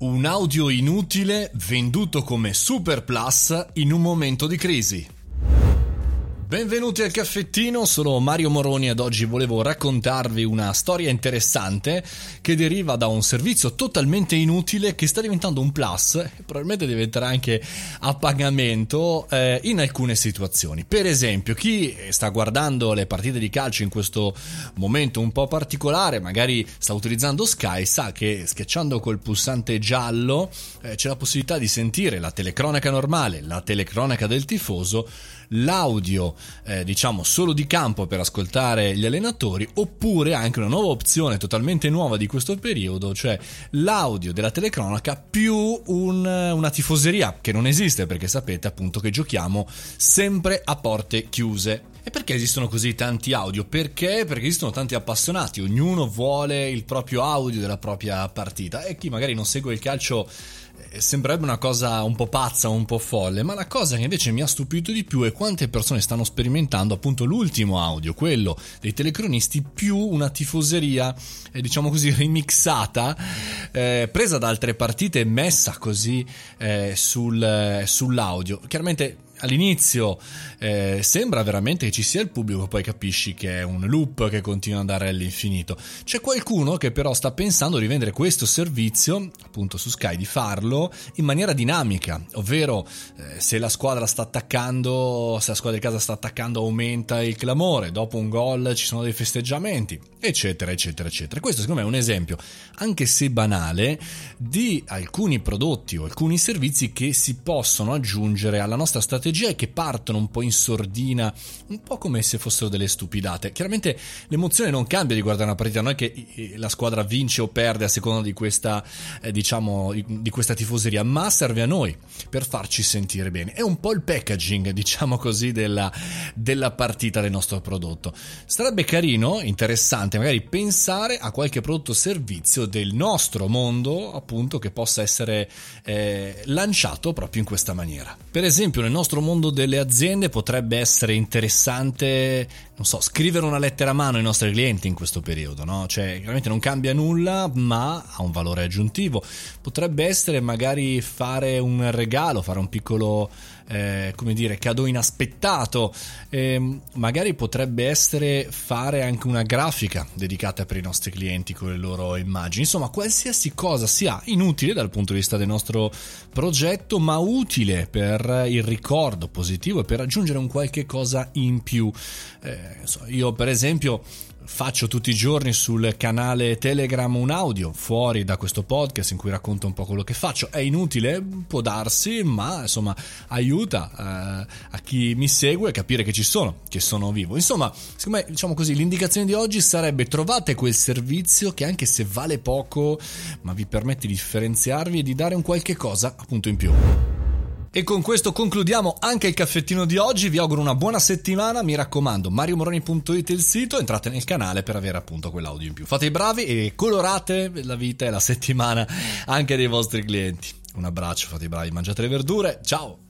Un audio inutile venduto come Super Plus in un momento di crisi. Benvenuti al caffettino, sono Mario Moroni ed oggi volevo raccontarvi una storia interessante che deriva da un servizio totalmente inutile che sta diventando un plus e probabilmente diventerà anche a pagamento eh, in alcune situazioni. Per esempio, chi sta guardando le partite di calcio in questo momento un po' particolare, magari sta utilizzando Sky, sa che schiacciando col pulsante giallo eh, c'è la possibilità di sentire la telecronaca normale, la telecronaca del tifoso, l'audio eh, diciamo solo di campo per ascoltare gli allenatori oppure anche una nuova opzione totalmente nuova di questo periodo cioè l'audio della telecronaca più un, una tifoseria che non esiste perché sapete appunto che giochiamo sempre a porte chiuse e perché esistono così tanti audio? Perché? Perché esistono tanti appassionati, ognuno vuole il proprio audio della propria partita e chi magari non segue il calcio eh, sembrerebbe una cosa un po' pazza, un po' folle, ma la cosa che invece mi ha stupito di più è quante persone stanno sperimentando appunto l'ultimo audio, quello dei telecronisti più una tifoseria, eh, diciamo così, remixata, eh, presa da altre partite e messa così eh, sul, eh, sull'audio. Chiaramente all'inizio eh, sembra veramente che ci sia il pubblico, poi capisci che è un loop che continua ad andare all'infinito. C'è qualcuno che però sta pensando di vendere questo servizio, appunto su Sky, di farlo in maniera dinamica, ovvero eh, se la squadra sta attaccando, se la squadra di casa sta attaccando aumenta il clamore, dopo un gol ci sono dei festeggiamenti, eccetera, eccetera, eccetera. Questo secondo me è un esempio, anche se banale, di alcuni prodotti o alcuni servizi che si possono aggiungere alla nostra strategia strategie che partono un po' in sordina, un po' come se fossero delle stupidate. Chiaramente l'emozione non cambia di guardare una partita, non è che la squadra vince o perde a seconda di questa, eh, diciamo, di questa tifoseria, ma serve a noi per farci sentire bene. È un po' il packaging, diciamo così, della, della partita del nostro prodotto. Sarebbe carino, interessante, magari pensare a qualche prodotto o servizio del nostro mondo, appunto, che possa essere eh, lanciato proprio in questa maniera. Per esempio, nel nostro mondo delle aziende potrebbe essere interessante, non so, scrivere una lettera a mano ai nostri clienti in questo periodo, no? Cioè, chiaramente non cambia nulla, ma ha un valore aggiuntivo. Potrebbe essere magari fare un regalo, fare un piccolo eh, come dire, cadeau inaspettato. Eh, magari potrebbe essere fare anche una grafica dedicata per i nostri clienti con le loro immagini. Insomma, qualsiasi cosa sia inutile dal punto di vista del nostro progetto, ma utile per il ricordo positivo e per aggiungere un qualche cosa in più. Eh, io, per esempio, faccio tutti i giorni sul canale Telegram un audio fuori da questo podcast in cui racconto un po' quello che faccio. È inutile, può darsi, ma insomma aiuta eh, a chi mi segue a capire che ci sono, che sono vivo. Insomma, secondo me, diciamo così, l'indicazione di oggi sarebbe trovate quel servizio che anche se vale poco, ma vi permette di differenziarvi e di dare un qualche cosa appunto in più. E con questo concludiamo anche il caffettino di oggi. Vi auguro una buona settimana. Mi raccomando, mariomoroni.it il sito. Entrate nel canale per avere appunto quell'audio in più. Fate i bravi e colorate la vita e la settimana anche dei vostri clienti. Un abbraccio, fate i bravi, mangiate le verdure. Ciao!